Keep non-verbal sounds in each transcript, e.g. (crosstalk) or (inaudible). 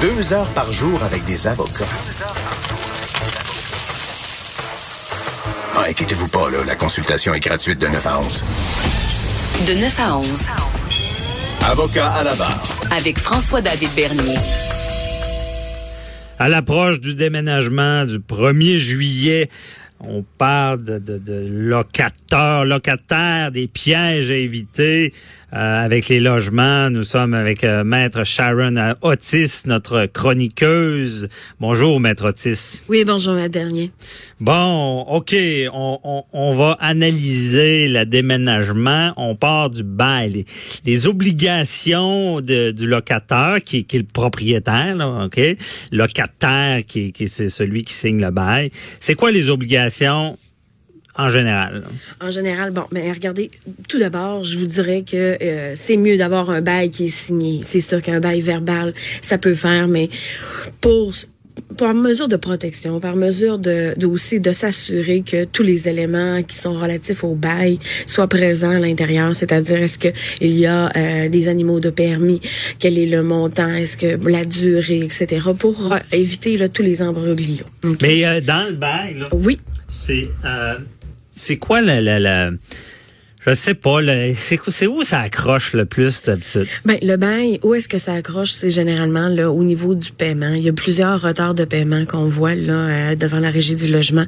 Deux heures par jour avec des avocats. Ah, inquiétez-vous pas, là, la consultation est gratuite de 9 à 11. De 9 à 11. Avocat à la barre. Avec François-David Bernier. À l'approche du déménagement du 1er juillet, on parle de, de, locateurs, locataires, des pièges à éviter. Euh, avec les logements. Nous sommes avec euh, Maître Sharon Otis, notre chroniqueuse. Bonjour, Maître Otis. Oui, bonjour, Maître Dernier. Bon, OK, on, on, on, va analyser le déménagement. On part du bail. Les, obligations de, du locataire, qui, est le propriétaire, là, OK? Locataire, qui, qui c'est celui qui signe le bail. C'est quoi les obligations en général? En général, bon, mais regardez, tout d'abord, je vous dirais que euh, c'est mieux d'avoir un bail qui est signé. C'est sûr qu'un bail verbal, ça peut faire, mais pour par mesure de protection, par mesure de, de aussi de s'assurer que tous les éléments qui sont relatifs au bail soient présents à l'intérieur, c'est-à-dire est-ce que il y a euh, des animaux de permis, quel est le montant, est-ce que la durée, etc. pour euh, éviter là, tous les embroglios. Mais euh, dans le bail, là, oui, c'est c'est quoi la, la, la je sais pas, c'est où ça accroche le plus d'habitude? Ben, le bail, où est-ce que ça accroche? C'est généralement là, au niveau du paiement. Il y a plusieurs retards de paiement qu'on voit là euh, devant la régie du logement.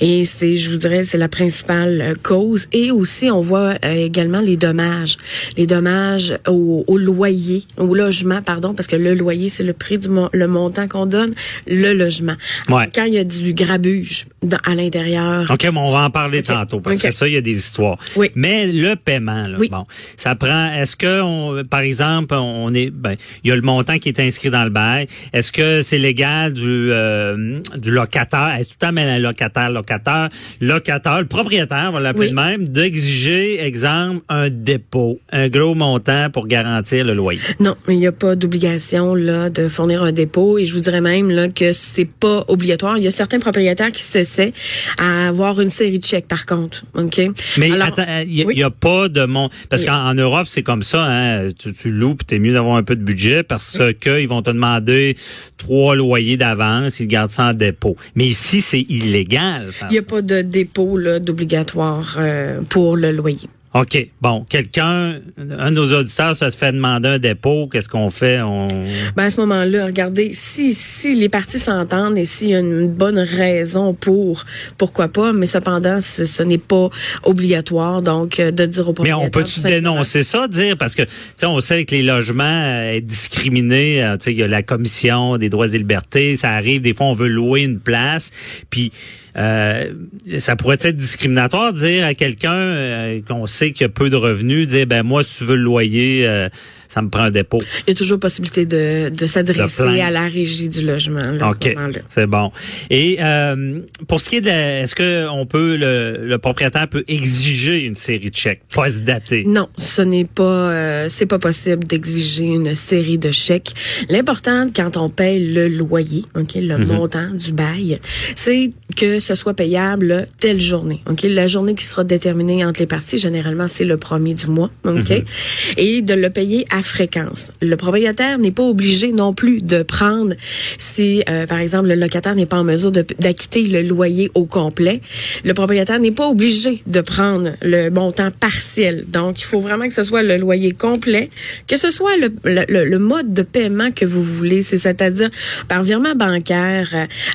Et c'est, je vous dirais, c'est la principale euh, cause. Et aussi, on voit euh, également les dommages. Les dommages au, au, loyer, au logement, pardon, parce que le loyer, c'est le prix du le montant qu'on donne, le logement. Ouais. Quand il y a du grabuge dans, à l'intérieur. OK, bon, on va en parler okay. tantôt, parce okay. que ça, il y a des histoires. Oui. Mais le paiement, là, oui. bon, ça prend. Est-ce que, on, par exemple, on est, ben, il y a le montant qui est inscrit dans le bail. Est-ce que c'est légal du euh, du locataire? Est-ce tout le temps un locataire, locataire, locataire, le propriétaire, on va l'appeler oui. même, d'exiger, exemple, un dépôt, un gros montant pour garantir le loyer Non, il n'y a pas d'obligation là de fournir un dépôt et je vous dirais même là que c'est pas obligatoire. Il y a certains propriétaires qui s'essaient à avoir une série de chèques, par contre, ok? Mais Alors, attends, il il n'y a pas de mon parce oui. qu'en Europe c'est comme ça hein tu, tu loues puis t'es mieux d'avoir un peu de budget parce oui. que ils vont te demander trois loyers d'avance ils gardent ça en dépôt mais ici c'est illégal il n'y a pas de dépôt là d'obligatoire euh, pour le loyer OK. Bon, quelqu'un, un de nos auditeurs se fait demander un dépôt, qu'est-ce qu'on fait? On... Ben à ce moment-là, regardez, si, si les parties s'entendent et s'il y a une bonne raison pour, pourquoi pas, mais cependant, ce, ce n'est pas obligatoire, donc, de dire au propriétaire... Mais on peut-tu dénoncer ça, dire, parce que, tu sais, on sait que les logements euh, est discriminés, tu sais, il y a la commission des droits et libertés, ça arrive, des fois, on veut louer une place, puis... Euh, ça pourrait être discriminatoire de dire à quelqu'un euh, qu'on sait qu'il a peu de revenus, dire ben moi si tu veux le loyer, euh, ça me prend un dépôt. Il y a toujours possibilité de, de s'adresser à la régie du logement. Là, ok, c'est bon. Et euh, pour ce qui est de, est-ce que on peut le, le, propriétaire peut exiger une série de chèques post-datés Non, ce n'est pas, euh, c'est pas possible d'exiger une série de chèques. L'important quand on paye le loyer, ok, le mm -hmm. montant du bail, c'est que ce soit payable telle journée. Ok, la journée qui sera déterminée entre les parties, généralement c'est le premier du mois. Ok, mm -hmm. et de le payer à fréquence. Le propriétaire n'est pas obligé non plus de prendre si, euh, par exemple, le locataire n'est pas en mesure d'acquitter le loyer au complet. Le propriétaire n'est pas obligé de prendre le montant partiel. Donc, il faut vraiment que ce soit le loyer complet, que ce soit le, le, le mode de paiement que vous voulez, c'est-à-dire par virement bancaire,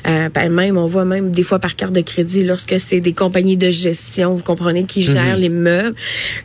euh, ben même, on voit même des fois par carte de crédit lorsque c'est des compagnies de gestion, vous comprenez, qui gèrent mm -hmm. les meubles.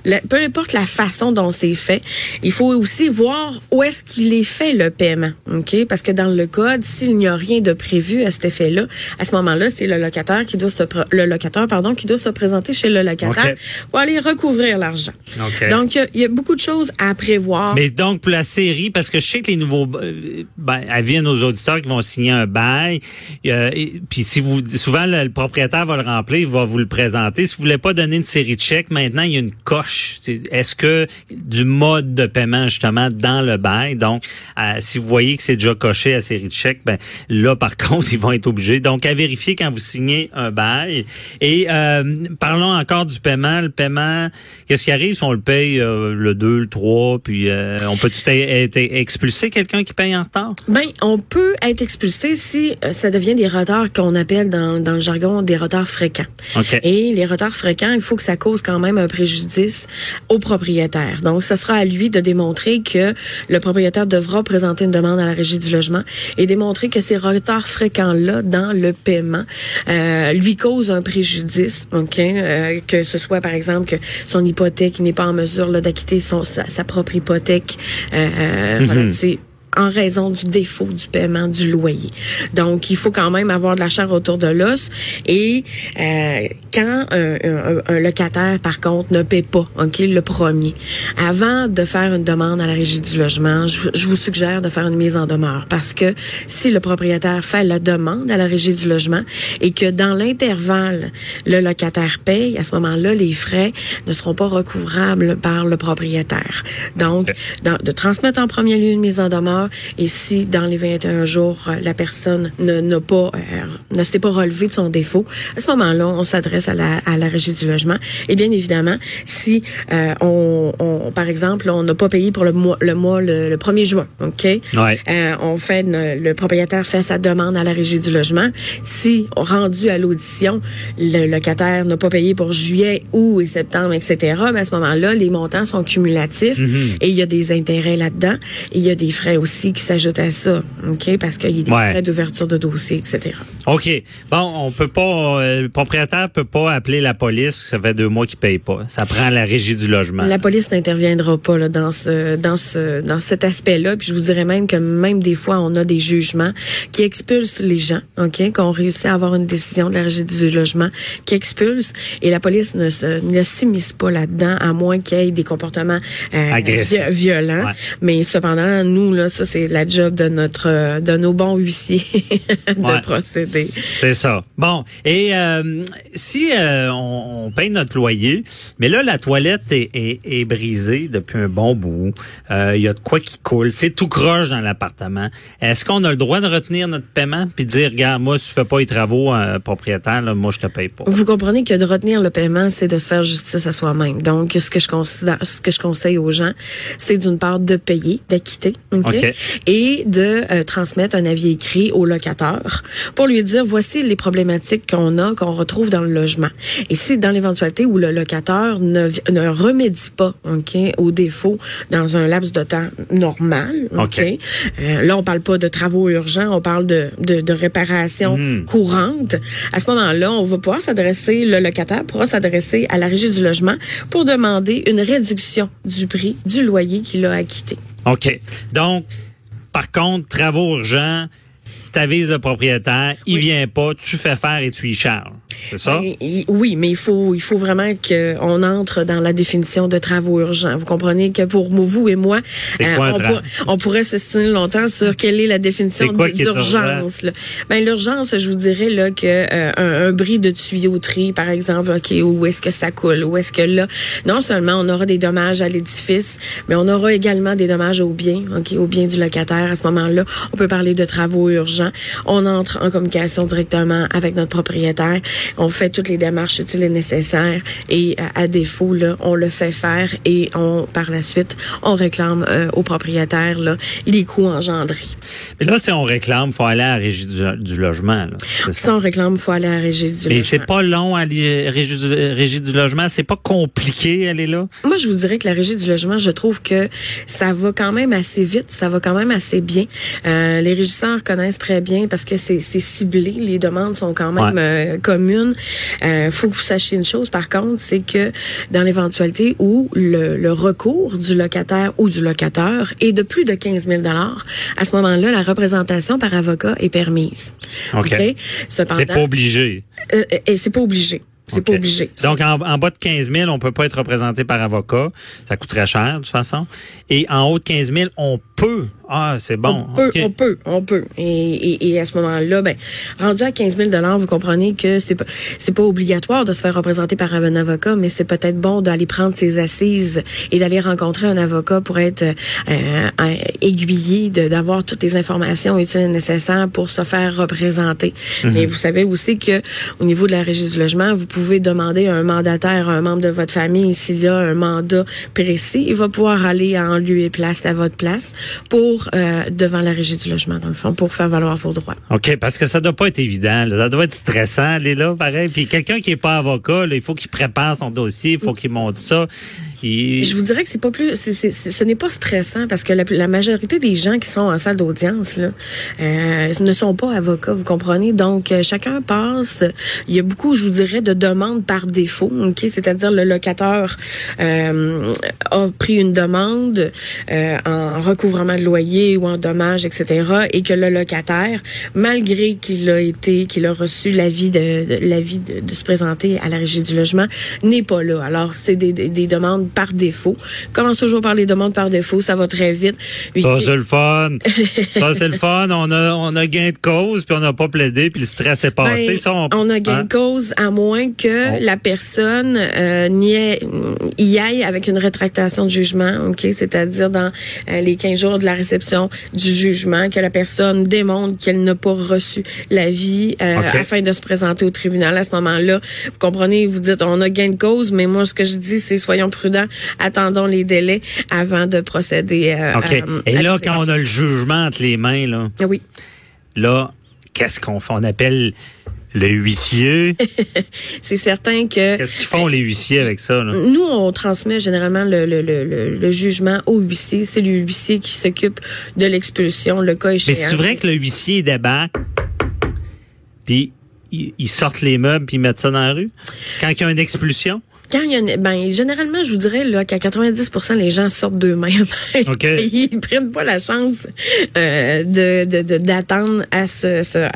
Le, peu importe la façon dont c'est fait, il faut aussi voir où est-ce qu'il est fait le paiement, ok? Parce que dans le code, s'il n'y a rien de prévu à cet effet-là, à ce moment-là, c'est le locataire qui doit se le locataire pardon qui doit se présenter chez le locataire okay. pour aller recouvrir l'argent. Okay. Donc il y a beaucoup de choses à prévoir. Mais donc pour la série, parce que je sais que les nouveaux, ben, avis à nos auditeurs qui vont signer un bail, euh, et, puis si vous souvent le, le, propriétaire va le remplir, il va vous le présenter. Si vous voulez pas donner une série de chèques, maintenant il y a une coche. Est-ce que du mode de paiement justement dans le bail. Donc, euh, si vous voyez que c'est déjà coché à série de chèques, ben là, par (laughs) contre, ils vont être obligés. Donc, à vérifier quand vous signez un bail. Et euh, parlons encore du paiement. Le paiement, qu'est-ce qui arrive si on le paye euh, le 2, le 3, puis on peut être expulsé quelqu'un qui paye en retard? Ben, on peut être expulsé si ça devient des retards qu'on appelle dans, dans le jargon des retards fréquents. Et les retards fréquents, il faut que ça cause quand même un préjudice au propriétaire. Donc, ce sera à lui de démontrer que le propriétaire devra présenter une demande à la régie du logement et démontrer que ces retards fréquents-là dans le paiement euh, lui causent un préjudice, euh, que ce soit par exemple que son hypothèque n'est pas en mesure d'acquitter sa, sa, propre hypothèque, euh, mm-hmm en raison du défaut du paiement du loyer. Donc, il faut quand même avoir de la chair autour de l'os. Et euh, quand un, locataire, par contre, ne paie pas, ok, le premier, avant de faire une demande à la régie du logement, je, je, vous suggère de faire une mise en demeure parce que si le propriétaire fait la demande à la régie du logement et que dans l'intervalle le locataire paye, à ce moment-là, les frais ne seront pas recouvrables par le propriétaire. Donc, de transmettre en premier lieu une mise en demeure et si dans les 21 jours, euh, la personne ne, n'a pas, euh, ne s'est pas relevé de son défaut, à ce moment-là, on s'adresse à la, à la régie du logement. Et bien évidemment, si euh, on, on, par exemple, on n'a pas payé pour le mois, le mois le, 1er juin, ok, ouais. on fait le propriétaire fait sa demande à la régie du logement. Si rendu à l'audition, le locataire n'a pas payé pour juillet, août et septembre, etc. Ben à ce moment-là, les montants sont cumulatifs mm-hmm. et il y a des intérêts là-dedans. Et il y a des frais aussi aussi qui s'ajoute à ça, OK? Parce qu'il y a des frais d'ouverture de dossier, etc. OK. Bon, on peut pas, euh, le propriétaire peut pas appeler la police parce que ça fait deux mois qu'il paye pas. Ça prend la régie du logement. La police n'interviendra pas là, dans ce, dans ce, dans cet aspect-là. Puis je vous dirais même que même des fois, on a des jugements qui expulsent les gens, OK? Qu'on réussit à avoir une décision de la régie du logement qui expulse et la police ne, ne s'immisce pas là-dedans à moins qu'il y ait des comportements euh, violents. Mais cependant, nous, là, ça, c'est la job de notre de nos bons huissiers (laughs) de procéder. C'est ça. Bon, et euh, si euh, on, paye notre loyer, mais là la toilette est, est, brisée depuis un bon bout, euh, il y a de quoi qui coule, c'est tout croche dans l'appartement. Est-ce qu'on a le droit de retenir notre paiement puis dire regarde moi si tu fais pas les travaux propriétaire, là, moi je te paye pas? Vous comprenez que de retenir le paiement, c'est de se faire justice à soi-même. Donc ce que je considère ce que je conseille aux gens, c'est d'une part de payer, d'acquitter, Et de euh, transmettre un avis écrit au locataire pour lui dire voici les problématiques qu'on a, qu'on retrouve dans le logement. Et si dans l'éventualité où le locataire ne, ne remédie pas ok, au défaut dans un laps de temps normal, ok, euh, là on parle pas de travaux urgents, on parle de, de, de réparation hmm. courante. À ce moment-là, on va pouvoir s'adresser, le locataire pourra s'adresser à la régie du logement pour demander une réduction du prix du loyer qu'il a acquitté. OK. Donc, par contre, travaux urgents, t'avises le propriétaire, il vient pas, tu fais faire et tu y charges. C'est ça? oui, mais il faut, il faut vraiment qu'on entre dans la définition de travaux urgents. Vous comprenez que pour vous et moi, euh, on, pourrait se signer longtemps sur quelle est la définition d'urgence. Ben, l'urgence, je vous dirais là que euh, un, bris de tuyauterie, par exemple, ok, où est-ce que ça coule, où est-ce que là, non seulement on aura des dommages à l'édifice, mais on aura également des dommages au bien, ok, au bien du locataire. À ce moment-là, on peut parler de travaux urgents. On entre en communication directement avec notre propriétaire on fait toutes les démarches utiles et nécessaires et euh, à, défaut là, on le fait faire et on par la suite on réclame euh, au propriétaire là, les coûts engendrés. Mais là si on réclame, faut aller à la régie du, logement. Là, si on réclame, faut aller à la régie du logement. Mais c'est pas long à la régie du, régie du logement, c'est pas compliqué aller là? Moi je vous dirais que la régie du logement, je trouve que ça va quand même assez vite, ça va quand même assez bien. Euh, les régisseurs connaissent très bien parce que c'est ciblé, les demandes sont quand même euh, communes il euh, faut que vous sachiez une chose, par contre, c'est que dans l'éventualité où le, recours du locataire ou du locateur est de plus de 15 000 à ce moment-là, la représentation par avocat est permise. OK. c'est pas obligé. Euh, et c'est pas obligé. C'est pas obligé. Donc, en, bas de 15 000, on peut pas être représenté par avocat. Ça coûterait cher, de toute façon. Et en haut de 15 000, on peut Ah, c'est bon. On peut, on peut, on peut. Et, et, et à ce moment-là, ben, rendu à 15 000 vous comprenez que c'est pas, c'est pas obligatoire de se faire représenter par un avocat, mais c'est peut-être bon d'aller prendre ses assises et d'aller rencontrer un avocat pour être euh, aiguillé, d'avoir toutes les informations utiles et nécessaires pour se faire représenter. Et vous savez aussi que au niveau de la régie du logement, vous pouvez demander à un mandataire, à un membre de votre famille, s'il a un mandat précis, il va pouvoir aller en lieu et place à votre place pour euh, devant la régie du logement, dans le fond, pour faire valoir vos droits. OK, parce que ça doit pas être évident. Ça doit être stressant, aller là, pareil. Puis quelqu'un qui est pas avocat, il faut qu'il prépare son dossier, il faut qu'il monte ça. Je vous dirais que c'est pas plus, c'est- c'est- c'est- ce n'est pas stressant parce que la, la majorité des gens qui sont en salle d'audience là, euh, ne sont pas avocats, vous comprenez? Donc euh, chacun passe. Il y a beaucoup, je vous dirais, de demandes par défaut. Ok, c'est-à-dire le locataire euh, a pris une demande euh, en recouvrement de loyer ou en dommages, etc. Et que le locataire, malgré qu'il a été, qu'il a reçu l'avis de, l'avis de, se présenter à la régie du logement, n'est pas là. Alors c'est des, des demandes par défaut. Commence toujours par les demandes par défaut, ça va très vite. Ça, c'est le fun. (laughs) ça, c'est le fun. On a, on a gain de cause, puis on n'a pas plaidé, puis le stress est passé. Ben, Ça, on a gain hein? de cause à moins que Oh. la personne euh, n'y ait- y aille avec une rétractation de jugement, ok, c'est-à-dire dans euh, les 15 jours de la réception du jugement, que la personne démontre qu'elle n'a pas reçu l'avis euh, afin de se présenter au tribunal. À ce moment-là, vous comprenez, vous dites on a gain de cause, mais moi ce que je dis c'est soyons prudents, attendons les délais avant de procéder. euh, à- Et à là, quand on a le jugement entre les mains, là, oui. là, qu'est-ce qu'on fait? On appelle le huissier? (laughs) C'est certain que Qu'est-ce qu'ils font, les huissiers, avec ça? Là? Nous, on transmet généralement le, le, le, le, le jugement au huissier. C'est le huissier qui s'occupe de l'expulsion, le cas Mais échéant. c'est vrai que le huissier débarque, puis ils sortent les meubles, puis ils mettent ça dans la rue? Quand il y a une expulsion? Quand il y a une- ben, généralement, je vous dirais là, qu'à 90% les gens sortent d'eux-mêmes. (laughs) OK. Ils prennent pas la chance euh, de d'attendre à ce, ce-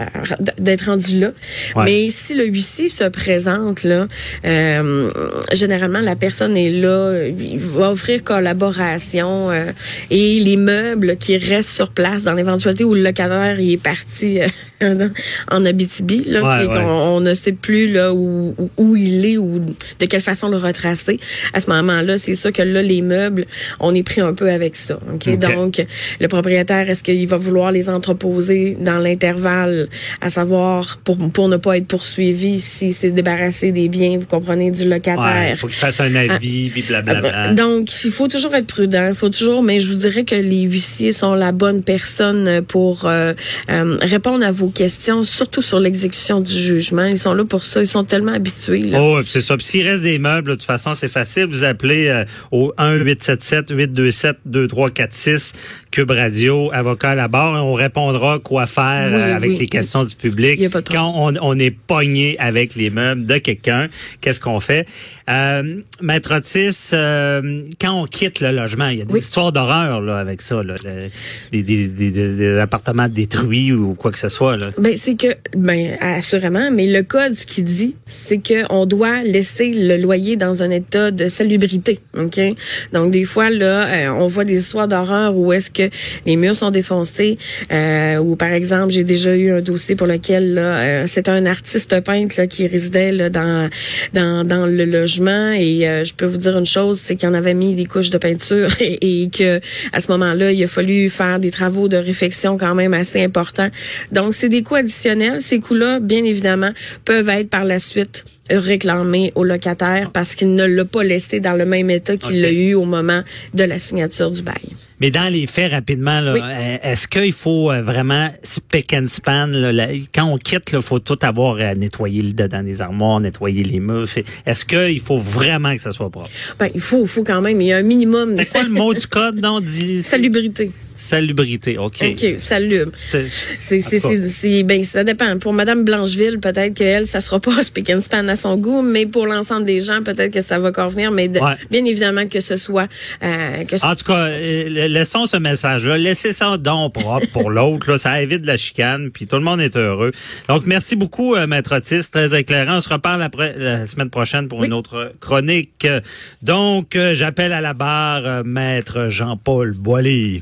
d'être rendu là. Ouais. Mais si le huissier se présente là, euh, généralement la personne est là, il va offrir collaboration euh, et les meubles qui restent sur place dans l'éventualité où le locataire il est parti euh, (laughs) en Abitibi là, Ouais, puis ouais. qu'on- on ne sait plus là où- où il est ou de quelle façon le retracer. À ce moment-là, c'est sûr que là, les meubles, on est pris un peu avec ça. Donc, le propriétaire, est-ce qu'il va vouloir les entreposer dans l'intervalle, à savoir pour, pour ne pas être poursuivi s'il s'est débarrassé des biens, vous comprenez, du Ouais, locataire? il faut qu'il fasse un avis, puis blablabla. Ah, Donc, il faut toujours être prudent. Il faut toujours, mais je vous dirais que les huissiers sont la bonne personne pour euh, euh, répondre à vos questions, surtout sur l'exécution du jugement. Ils sont là pour ça. Ils sont tellement habitués. Là. Oh, c'est ça. Puis s'il reste des meubles, de toute façon, c'est facile. Vous appelez euh, au 1-877-827-2346, Cube Radio, avocat à la barre, on répondra quoi faire Oui, euh, avec oui. les questions du public. Quand on, on est pogné avec les meubles de quelqu'un, qu'est-ce qu'on fait? Euh, Maître Otis, euh, quand on quitte le logement, il y a des histoires d'horreur là, avec ça, là, le- des, des, des- des- des appartements détruits ou quoi que ce soit. Là. Ben c'est que ben assurément, mais le code ce qu'il dit, c'est que on doit laisser le loyer dans un état de salubrité, OK? Donc des fois là, euh, on voit des histoires d'horreur où est-ce que les murs sont défoncés euh, ou par exemple, j'ai déjà eu un dossier pour lequel là euh, c'est un artiste peintre là qui résidait là dans dans dans le logement et euh, je peux vous dire une chose, c'est qu'il en avait mis des couches de peinture (laughs) et, et que à ce moment-là, il a fallu faire des travaux de réfection quand même assez importants. Donc, c'est des coûts additionnels. Ces coûts-là, bien évidemment, peuvent être par la suite réclamés au locataire parce qu'il ne l'a pas laissé dans le même état qu'il l'a eu au moment de la signature du bail. Mais dans les faits, rapidement, Oui. euh, est-ce qu'il faut euh, vraiment spick and span? là, quand on quitte, il faut tout avoir à nettoyer le dedans des armoires, nettoyer les murs. Est-ce qu'il faut vraiment que ça soit propre? Ben, il faut, quand même, il y a un minimum de C'est quoi le mot du code? Non, (laughs) dit salubrité. Salubrité. OK. OK, salubre. C'est- ben, ça dépend. Pour Madame Blancheville, peut-être qu'elle, ça sera pas (laughs) speak and span à son goût, mais pour l'ensemble des gens, peut-être que ça va convenir. Mais de- Ouais. bien évidemment que ce soit, euh, que ce- En tout cas, euh, laissons ce message-là. Laissez ça donc propre pour (laughs) l'autre. là. Ça évite la chicane, puis tout le monde est heureux. Donc, merci beaucoup, euh, Maître Otis. Très éclairant. On se reparle après, la semaine prochaine pour Oui. une autre chronique. Donc, euh, j'appelle à la barre Maître Jean-Paul Boilly.